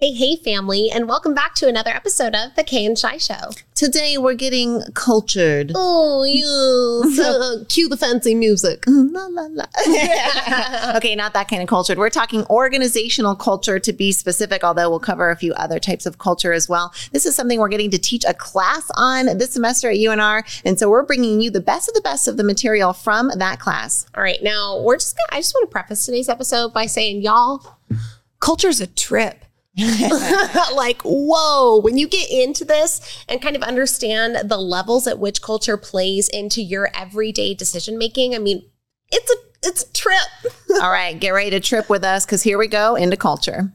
Hey, hey, family, and welcome back to another episode of The Kay and Shi Show. Today we're getting cultured. Oh, you so cue the fancy music. La, la, la. okay, not that kind of cultured. We're talking organizational culture to be specific, although we'll cover a few other types of culture as well. This is something we're getting to teach a class on this semester at UNR. And so we're bringing you the best of the best of the material from that class. All right, now we're just gonna, I just want to preface today's episode by saying, y'all, culture's a trip. like, whoa, when you get into this and kind of understand the levels at which culture plays into your everyday decision making, I mean, it's a it's a trip. All right, get ready to trip with us because here we go into culture.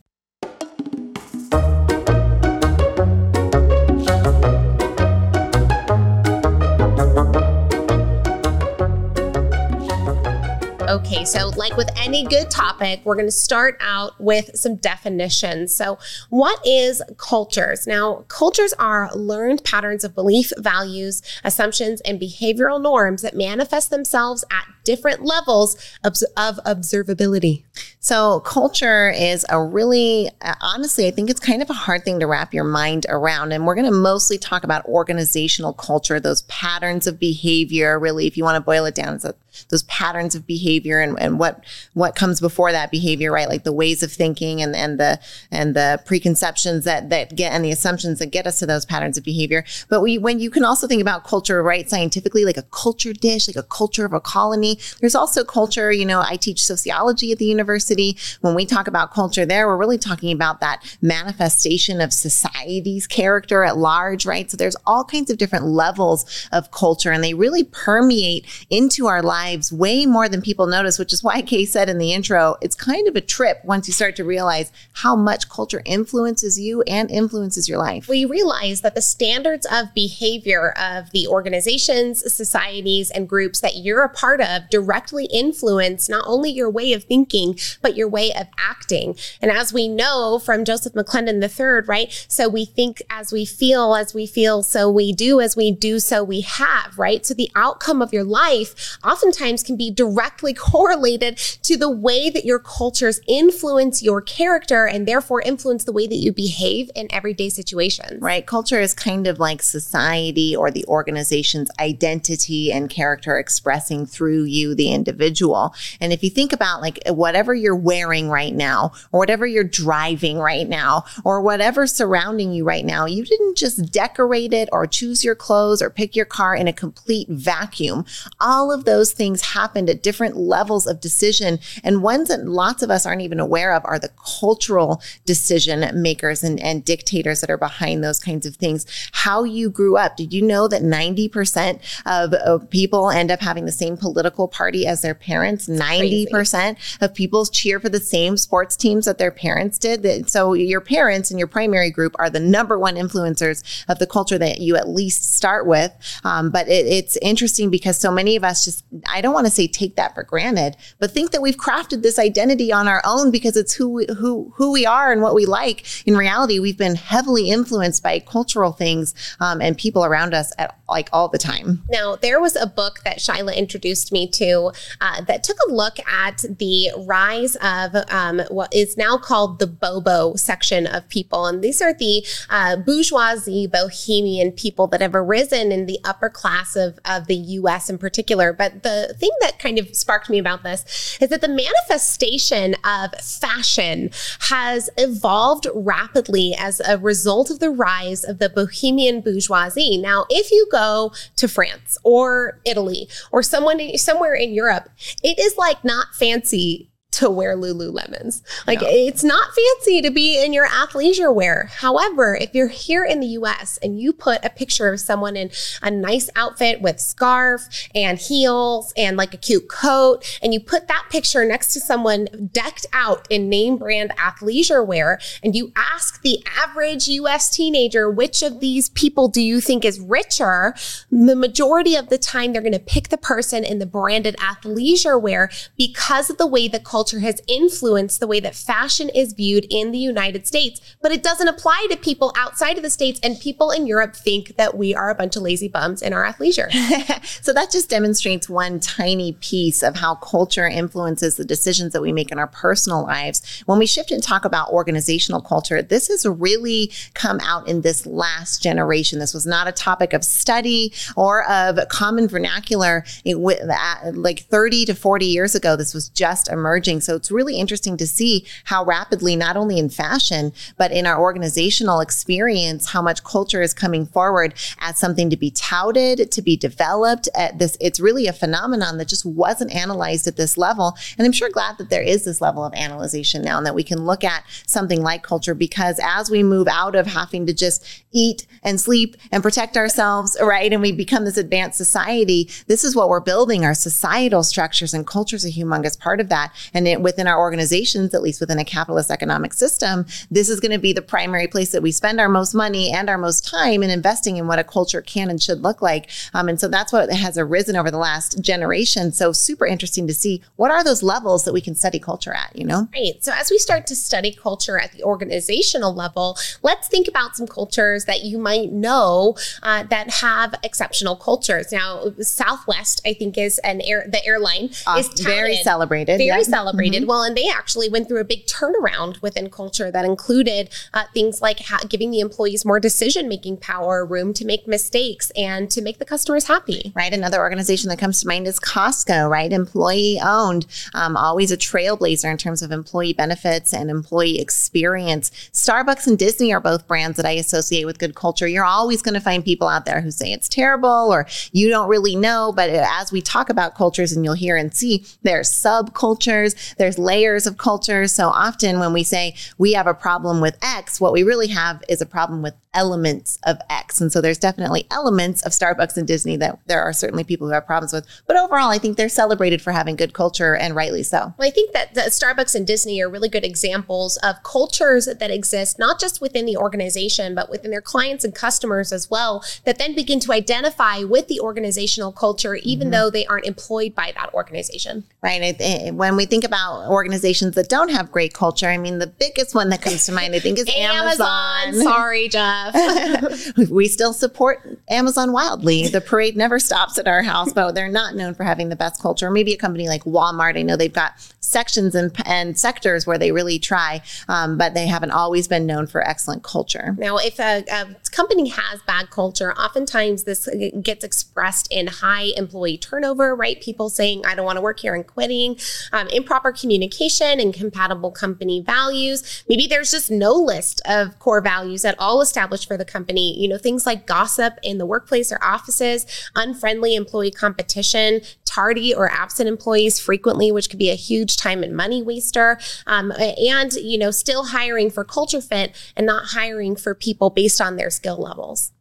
Okay, so like with any good topic, we're going to start out with some definitions. So, what is cultures? Now, cultures are learned patterns of belief, values, assumptions, and behavioral norms that manifest themselves at different levels of, of observability. So, culture is a really, uh, honestly, I think it's kind of a hard thing to wrap your mind around. And we're going to mostly talk about organizational culture, those patterns of behavior, really, if you want to boil it down, those patterns of behavior and, and what what comes before that behavior, right? Like the ways of thinking and, and the and the preconceptions that that get and the assumptions that get us to those patterns of behavior. But we when you can also think about culture, right, scientifically, like a culture dish, like a culture of a colony. There's also culture, you know, I teach sociology at the university. When we talk about culture there, we're really talking about that manifestation of society's character at large, right? So there's all kinds of different levels of culture and they really permeate into our lives way more than people notice, which is why Kay said in the intro, it's kind of a trip once you start to realize how much culture influences you and influences your life. We realize that the standards of behavior of the organizations, societies, and groups that you're a part of directly influence not only your way of thinking, but your way of acting. And as we know from Joseph McClendon III, right? So we think as we feel, as we feel, so we do, as we do, so we have, right? So the outcome of your life oftentimes can be directly correlated to the way that your cultures influence your character and therefore influence the way that you behave in everyday situations. Right. Culture is kind of like society or the organization's identity and character expressing through you, the individual. And if you think about like whatever you're wearing right now, or whatever you're driving right now, or whatever surrounding you right now, you didn't just decorate it or choose your clothes or pick your car in a complete vacuum. All of those things happened at different levels of decision. And ones that lots of us aren't even aware of are the cultural decision makers and, and dictators that are behind those kinds of things. How you grew up. Did you know that 90% of, of people end up having the same political party as their parents? 90% crazy. of people cheer for the same sports teams that their parents did. So your parents and your primary group are the number one influencers of the culture that you at least start with. Um, but it, it's interesting because so many of us just, I don't want to say take that for granted, but think that we've crafted this identity on our own because it's who we, who who we are and what we like. In reality, we've been heavily influenced by cultural things um, and people around us at like all the time. Now, there was a book that Shyla introduced me to uh, that took a look at the rise of um, what is now called the Bobo section of people, and these are the uh, bourgeoisie, bohemian people that have arisen in the upper class of of the U.S. in particular. But the thing that kind of sparked me about this is that the manifestation of fashion has evolved rapidly as a result of the rise of the bohemian bourgeoisie. Now, if you go to France or Italy or someone somewhere in Europe, it is like not fancy to wear Lululemons. Like no. it's not fancy to be in your athleisure wear. However, if you're here in the US and you put a picture of someone in a nice outfit with scarf and heels and like a cute coat, and you put that picture next to someone decked out in name brand athleisure wear, and you ask the average US teenager, which of these people do you think is richer? The majority of the time, they're going to pick the person in the branded athleisure wear because of the way the culture culture has influenced the way that fashion is viewed in the United States, but it doesn't apply to people outside of the States. And people in Europe think that we are a bunch of lazy bums in our athleisure. so that just demonstrates one tiny piece of how culture influences the decisions that we make in our personal lives. When we shift and talk about organizational culture, this has really come out in this last generation. This was not a topic of study or of common vernacular. It, uh, like 30 to 40 years ago, this was just emerging. So it's really interesting to see how rapidly, not only in fashion, but in our organizational experience, how much culture is coming forward as something to be touted, to be developed. At this, it's really a phenomenon that just wasn't analyzed at this level. And I'm sure glad that there is this level of analyzation now and that we can look at something like culture because as we move out of having to just eat and sleep and protect ourselves, right? And we become this advanced society, this is what we're building our societal structures and culture is a humongous part of that. And it, within our organizations, at least within a capitalist economic system, this is going to be the primary place that we spend our most money and our most time in investing in what a culture can and should look like. Um, and so that's what has arisen over the last generation. So super interesting to see what are those levels that we can study culture at, you know? Right. So as we start to study culture at the organizational level, let's think about some cultures that you might know uh, that have exceptional cultures. Now, Southwest, I think, is an air the airline uh, is touted, very celebrated, very yeah. celebrated. Mm-hmm. Well, and they actually went through a big turnaround within culture that included uh, things like ha- giving the employees more decision making power, room to make mistakes, and to make the customers happy. Right. Another organization that comes to mind is Costco. Right, employee owned, um, always a trailblazer in terms of employee benefits and employee experience. Starbucks and Disney are both brands that I associate with good culture. You're always going to find people out there who say it's terrible or you don't really know. But as we talk about cultures, and you'll hear and see, there are subcultures, there's layers of cultures. So often when we say we have a problem with X, what we really have is a problem with elements of X. And so there's definitely elements of Starbucks and Disney that there are certainly people who have problems with. But overall, I think they're celebrated for having good culture and rightly so. Well, I think that Starbucks and Disney are really good examples of cultures that exist not just within the organization, but within their clients and customers as well, that then begin to identify with the organizational culture, even mm-hmm. though they aren't employed by that organization. Right. When we think about organizations that don't have great culture, I mean, the biggest one that comes to mind, I think, is Amazon. Amazon. Sorry, Jeff. we still support Amazon wildly. The parade never stops at our house, but they're not known for having the best culture. Maybe a company like Walmart. I know they've got sections and, and sectors where they really try, um, but they haven't always been known for excellent culture. Now, if a, a company has bad culture, oftentimes this gets expressed in high employee turnover, right? People saying, I don't want to work here and quitting, um, improper communication, and incompatible company values. Maybe there's just no list of core values at all established for the company. You know, things like gossip in the workplace or offices, unfriendly employee competition, tardy or absent employees frequently, which could be a huge time and money waster. Um, and, you know, still hiring for culture fit and not hiring for people based on their skill levels.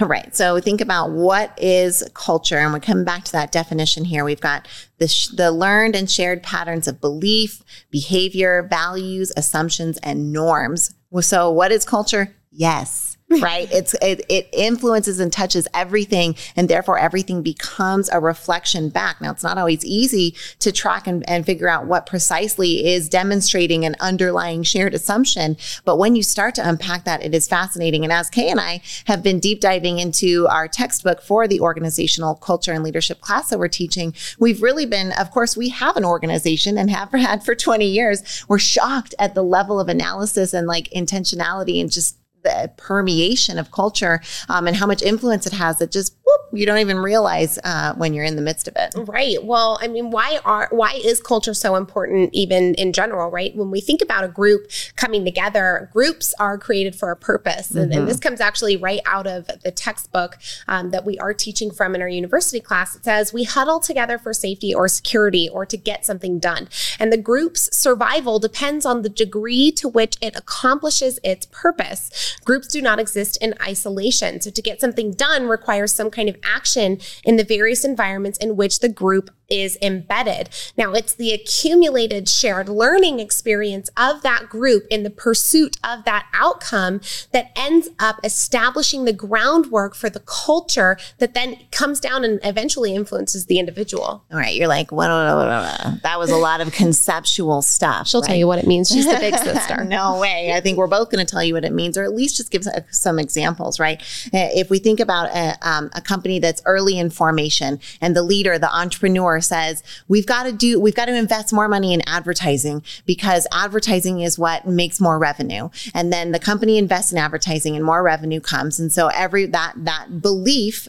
Right. So think about what is culture, and we come back to that definition here. We've got the, sh- the learned and shared patterns of belief, behavior, values, assumptions, and norms. So, what is culture? Yes, right? It's it, it influences and touches everything, and therefore everything becomes a reflection back. Now, it's not always easy to track and, and figure out what precisely is demonstrating an underlying shared assumption, but when you start to unpack that, it is fascinating. And as Kay and I have been deep diving into our textbook for the organizational culture and leadership class that we're teaching, we've really been, of course, we have an organization and have had for 20 years. We're shocked at the level of analysis and like intentionality and just the permeation of culture um, and how much influence it has that just whoop, you don't even realize uh, when you're in the midst of it. Right. Well, I mean, why are why is culture so important even in general? Right. When we think about a group coming together, groups are created for a purpose, and, mm-hmm. and this comes actually right out of the textbook um, that we are teaching from in our university class. It says we huddle together for safety or security or to get something done, and the group's survival depends on the degree to which it accomplishes its purpose. Groups do not exist in isolation, so to get something done requires some kind of action in the various environments in which the group is embedded. Now, it's the accumulated shared learning experience of that group in the pursuit of that outcome that ends up establishing the groundwork for the culture that then comes down and eventually influences the individual. All right, you're like, what? That was a lot of conceptual stuff. She'll right? tell you what it means. She's the big sister. no way. I think we're both going to tell you what it means, or at least just give some examples, right? Uh, if we think about a, um, a company that's early in formation and the leader, the entrepreneur says, we've got to do, we've got to invest more money in advertising because advertising is what makes more revenue. And then the company invests in advertising and more revenue comes. And so every, that, that belief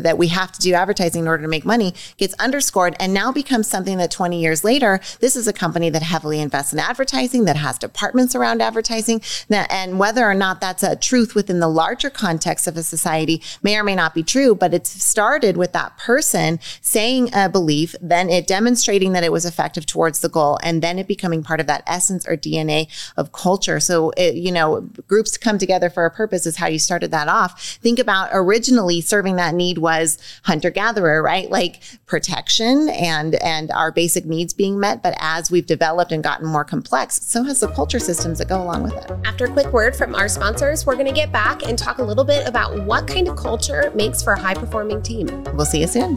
that we have to do advertising in order to make money gets underscored and now becomes something that 20 years later, this is a company that heavily invests in advertising, that has departments around advertising. And whether or not that's a truth within the larger context of a society may or may not be true, but it's started with that person saying a belief, then it demonstrating that it was effective towards the goal, and then it becoming part of that essence or DNA of culture. So, it, you know, groups come together for a purpose is how you started that off. Think about originally serving that need was hunter gatherer, right? Like protection and and our basic needs being met. But as we've developed and gotten more complex, so has the culture systems that go along with it. After a quick word from our sponsors, we're going to get back and talk a little bit about what kind of culture makes for a high performing team. We'll see you soon.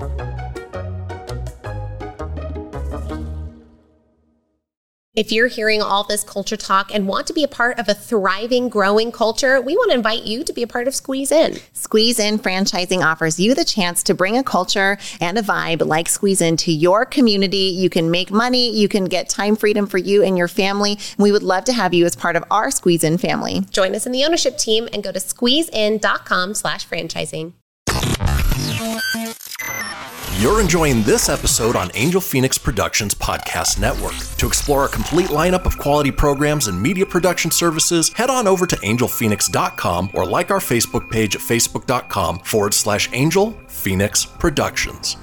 If you're hearing all this culture talk and want to be a part of a thriving, growing culture, we want to invite you to be a part of Squeeze In. Squeeze In Franchising offers you the chance to bring a culture and a vibe like Squeeze In to your community. You can make money, you can get time freedom for you and your family. We would love to have you as part of our Squeeze In family. Join us in the ownership team and go to squeezein.com slash franchising. You're enjoying this episode on Angel Phoenix Productions Podcast Network. To explore a complete lineup of quality programs and media production services, head on over to angelphoenix.com or like our Facebook page at facebook.com forward slash Angel Phoenix Productions.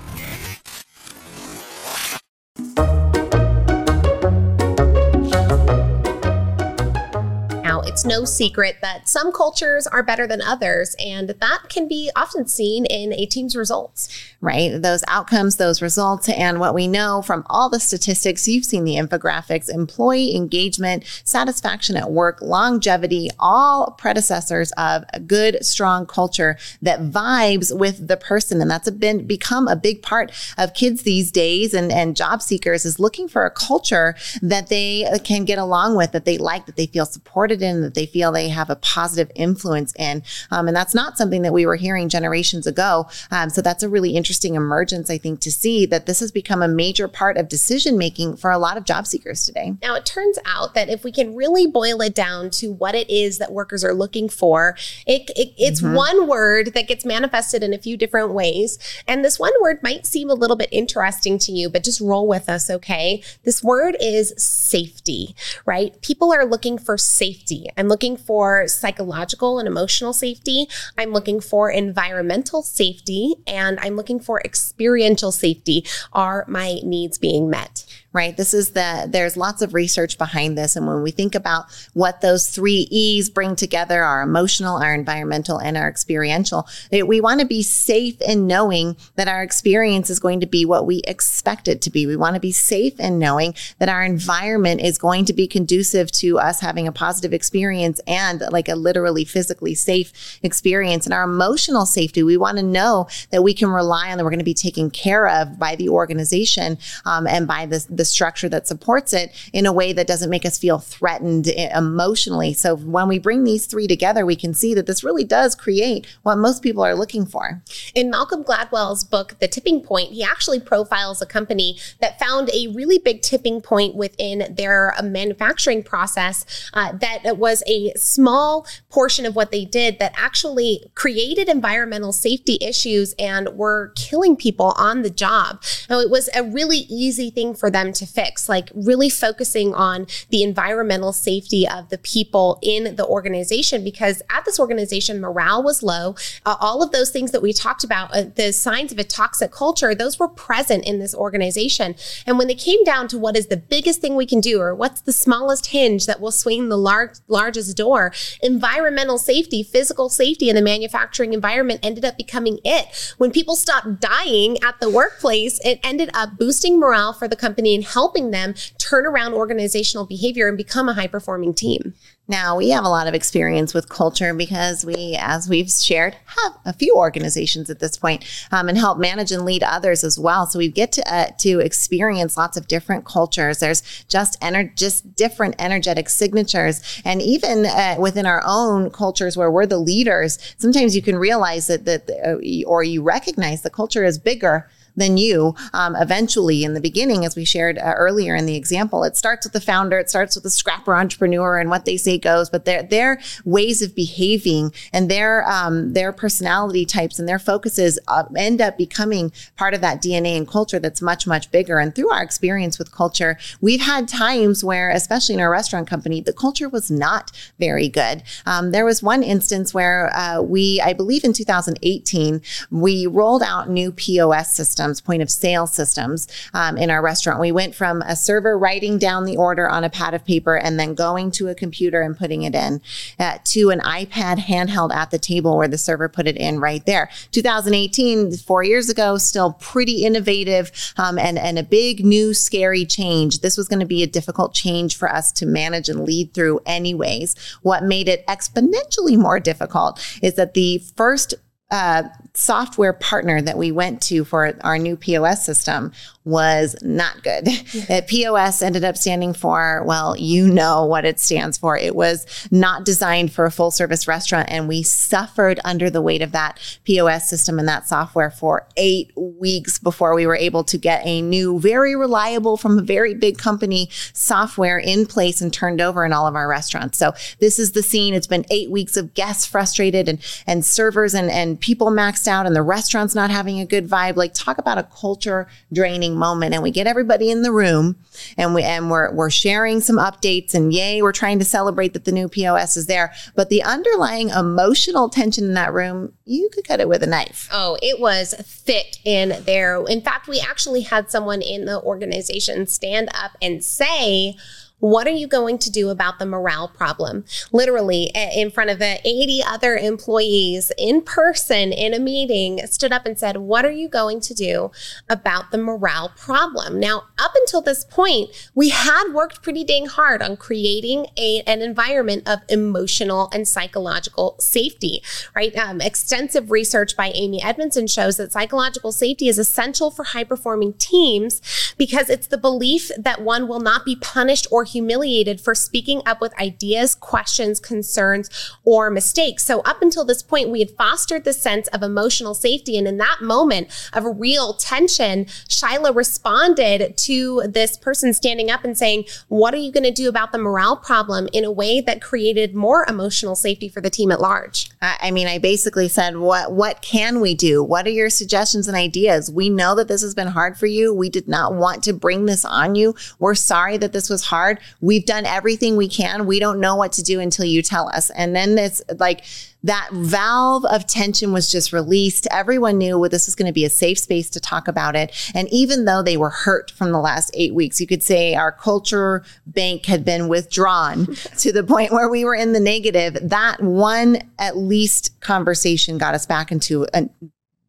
No secret that some cultures are better than others, and that can be often seen in a team's results. Right. Those outcomes, those results, and what we know from all the statistics, you've seen the infographics, employee engagement, satisfaction at work, longevity, all predecessors of a good, strong culture that vibes with the person. And that's been, become a big part of kids these days and, and job seekers is looking for a culture that they can get along with, that they like, that they feel supported in, that they feel they have a positive influence in. Um, and that's not something that we were hearing generations ago. Um, so that's a really interesting emergence, I think, to see that this has become a major part of decision making for a lot of job seekers today. Now, it turns out that if we can really boil it down to what it is that workers are looking for, it, it it's mm-hmm. one word that gets manifested in a few different ways. And this one word might seem a little bit interesting to you, but just roll with us, okay? This word is safety, right? People are looking for safety. I'm looking for psychological and emotional safety. I'm looking for environmental safety and I'm looking for experiential safety. Are my needs being met? Right? This is the, there's lots of research behind this. And when we think about what those three E's bring together, our emotional, our environmental, and our experiential, we want to be safe in knowing that our experience is going to be what we expect it to be. We want to be safe in knowing that our environment is going to be conducive to us having a positive experience and like a literally physically safe experience. And our emotional safety, we want to know that we can rely on that we're going to be taken care of by the organization um, and by the, the the structure that supports it in a way that doesn't make us feel threatened emotionally. So when we bring these three together, we can see that this really does create what most people are looking for. In Malcolm Gladwell's book, The Tipping Point, he actually profiles a company that found a really big tipping point within their manufacturing process uh, that was a small portion of what they did that actually created environmental safety issues and were killing people on the job. Now, it was a really easy thing for them to fix, like really focusing on the environmental safety of the people in the organization. Because at this organization, morale was low. Uh, all of those things that we talked about, uh, the signs of a toxic culture, those were present in this organization. And when they came down to what is the biggest thing we can do, or what's the smallest hinge that will swing the lar- largest door, environmental safety, physical safety in the manufacturing environment ended up becoming it. When people stopped dying at the workplace, it ended up boosting morale for the company and helping them turn around organizational behavior and become a high performing team. Now, we have a lot of experience with culture because we, as we've shared, have a few organizations at this point, um, and help manage and lead others as well. So we get to uh, to experience lots of different cultures. There's just ener- just different energetic signatures, and even uh, within our own cultures where we're the leaders, sometimes you can realize that that uh, or you recognize the culture is bigger than you um, eventually in the beginning, as we shared uh, earlier in the example. It starts with the founder, it starts with the scrapper entrepreneur and what they say goes, but their, their ways of behaving and their, um, their personality types and their focuses uh, end up becoming part of that DNA and culture that's much, much bigger. And through our experience with culture, we've had times where, especially in our restaurant company, the culture was not very good. Um, there was one instance where uh, we, I believe in 2018, we rolled out new POS systems systems, point of sale systems um, in our restaurant. We went from a server writing down the order on a pad of paper and then going to a computer and putting it in uh, to an iPad handheld at the table where the server put it in right there. 2018, four years ago, still pretty innovative um, and, and a big new scary change. This was going to be a difficult change for us to manage and lead through anyways. What made it exponentially more difficult is that the first uh, software partner that we went to for our new POS system was not good. That POS ended up standing for, well, you know what it stands for. It was not designed for a full service restaurant. And we suffered under the weight of that POS system and that software for eight weeks before we were able to get a new, very reliable from a very big company software in place and turned over in all of our restaurants. So this is the scene. It's been eight weeks of guests frustrated and, and servers and, and people maxed out and the restaurant's not having a good vibe. Like talk about a culture draining moment. And we get everybody in the room and we and we're we're sharing some updates and yay, we're trying to celebrate that the new POS is there. But the underlying emotional tension in that room, you could cut it with a knife. Oh, it was thick in there. In fact, we actually had someone in the organization stand up and say, what are you going to do about the morale problem? Literally, in front of 80 other employees in person in a meeting, stood up and said, What are you going to do about the morale problem? Now, up until this point, we had worked pretty dang hard on creating a, an environment of emotional and psychological safety, right? Um, extensive research by Amy Edmondson shows that psychological safety is essential for high performing teams because it's the belief that one will not be punished or humiliated for speaking up with ideas, questions, concerns, or mistakes. So, up until this point, we had fostered the sense of emotional safety. And in that moment of real tension, Shyla responded to this person standing up and saying, What are you going to do about the morale problem in a way that created more emotional safety for the team at large? I mean, I basically said, What, what can we do? What are your suggestions and ideas? We know that this has been hard for you. We did not want to bring this on you. We're sorry that this was hard. We've done everything we can. We don't know what to do until you tell us. And then this, like, that valve of tension was just released. Everyone knew well, this was going to be a safe space to talk about it. And even though they were hurt from the last eight weeks, you could say our culture bank had been withdrawn to the point where we were in the negative. That one, at least, conversation got us back into a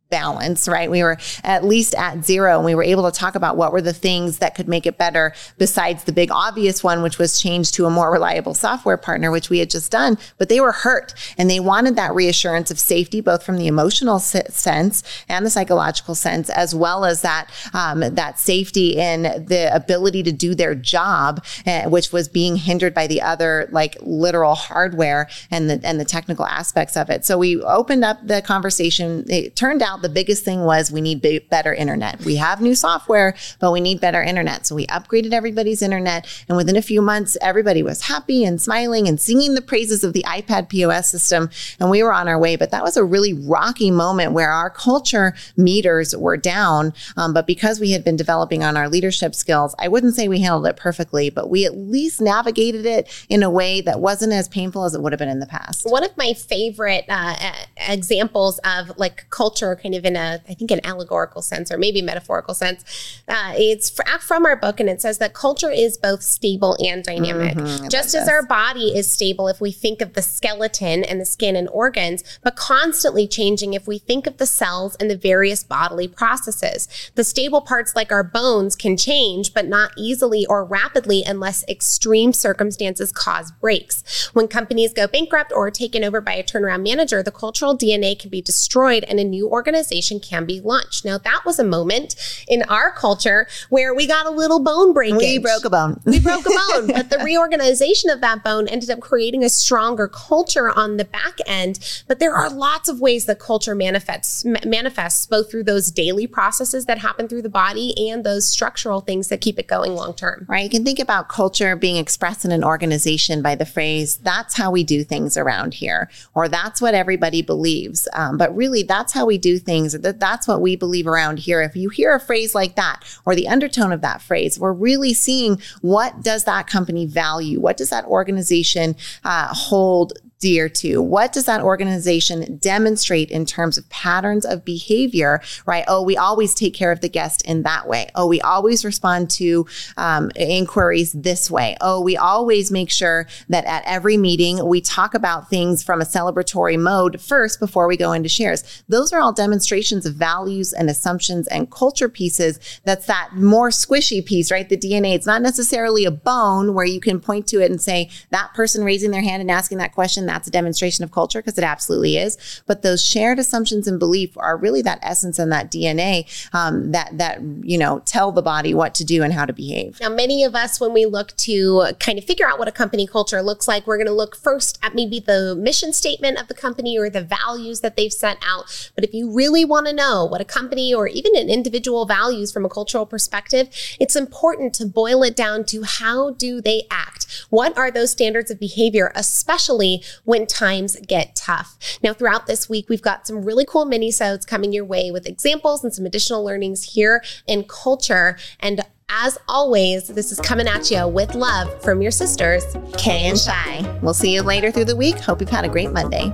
balance, right? We were at least at zero and we were able to talk about what were the things that could make it better besides the big obvious one, which was change to a more reliable software partner, which we had just done. But they were hurt and they wanted that reassurance of safety, both from the emotional sense and the psychological sense, as well as that, um, that safety in the ability to do their job, uh, which was being hindered by the other like literal hardware and the, and the technical aspects of it. So we opened up the conversation. It turned out out the biggest thing was we need be- better internet. We have new software, but we need better internet. So we upgraded everybody's internet. And within a few months, everybody was happy and smiling and singing the praises of the iPad POS system. And we were on our way. But that was a really rocky moment where our culture meters were down. Um, but because we had been developing on our leadership skills, I wouldn't say we handled it perfectly, but we at least navigated it in a way that wasn't as painful as it would have been in the past. One of my favorite uh, examples of like culture, kind of in a, I think, an allegorical sense or maybe metaphorical sense, uh, it's from our book, and it says that culture is both stable and dynamic. Mm-hmm, Just as our body is stable if we think of the skeleton and the skin and organs, but constantly changing if we think of the cells and the various bodily processes. The stable parts, like our bones, can change, but not easily or rapidly unless extreme circumstances cause breaks. When companies go bankrupt or are taken over by a turnaround manager, the cultural DNA can be destroyed and a new organization can be launched. Now, that was a moment in our culture where we got a little bone breakage. We broke a bone. We broke a bone, but the reorganization of that bone ended up creating a stronger culture on the back end. But there are lots of ways that culture manifests manifests both through those daily processes that happen through the body and those structural things that keep it going long term. Right. You can think about culture being expressed in an organization by the phrase, that's how we do things around here, or that's what everybody believes. Um, but really, that's how we do things. That that's what we believe around here. If you hear a phrase like that, or the undertone of that phrase, we're really seeing what does that company value? What does that organization uh, hold dear to? What does that organization demonstrate in terms of patterns of behavior, right? Oh, we always take care of the guest in that way. Oh, we always respond to um, inquiries this way. Oh, we always make sure that at every meeting we talk about things from a celebratory mode first before we go into shares. Those are all demonstrations of values and assumptions and culture pieces. That's that more squishy piece, right? The DNA. It's not necessarily a bone where you can point to it and say, that person raising their hand and asking that question, that's a demonstration of culture because it absolutely is. But those shared assumptions and belief are really that essence and that DNA um, that that you know tell the body what to do and how to behave. Now, many of us, when we look to kind of figure out what a company culture looks like, we're going to look first at maybe the mission statement of the company or the values that they've set out. But if you really want to know what a company or even an individual values from a cultural perspective, it's important to boil it down to how do they act? What are those standards of behavior, especially when times get tough. Now, throughout this week, we've got some really cool mini-sodes coming your way with examples and some additional learnings here in culture. And as always, this is coming at you with love from your sisters, Kay and Shi. We'll see you later through the week. Hope you've had a great Monday.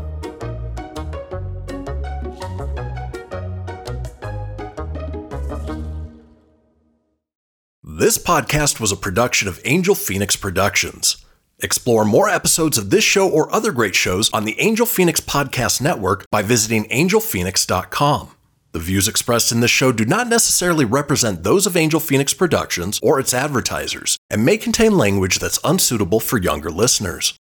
This podcast was a production of Angel Phoenix Productions. Explore more episodes of this show or other great shows on the Angel Phoenix Podcast Network by visiting angelphoenix.com. The views expressed in this show do not necessarily represent those of Angel Phoenix Productions or its advertisers and may contain language that's unsuitable for younger listeners.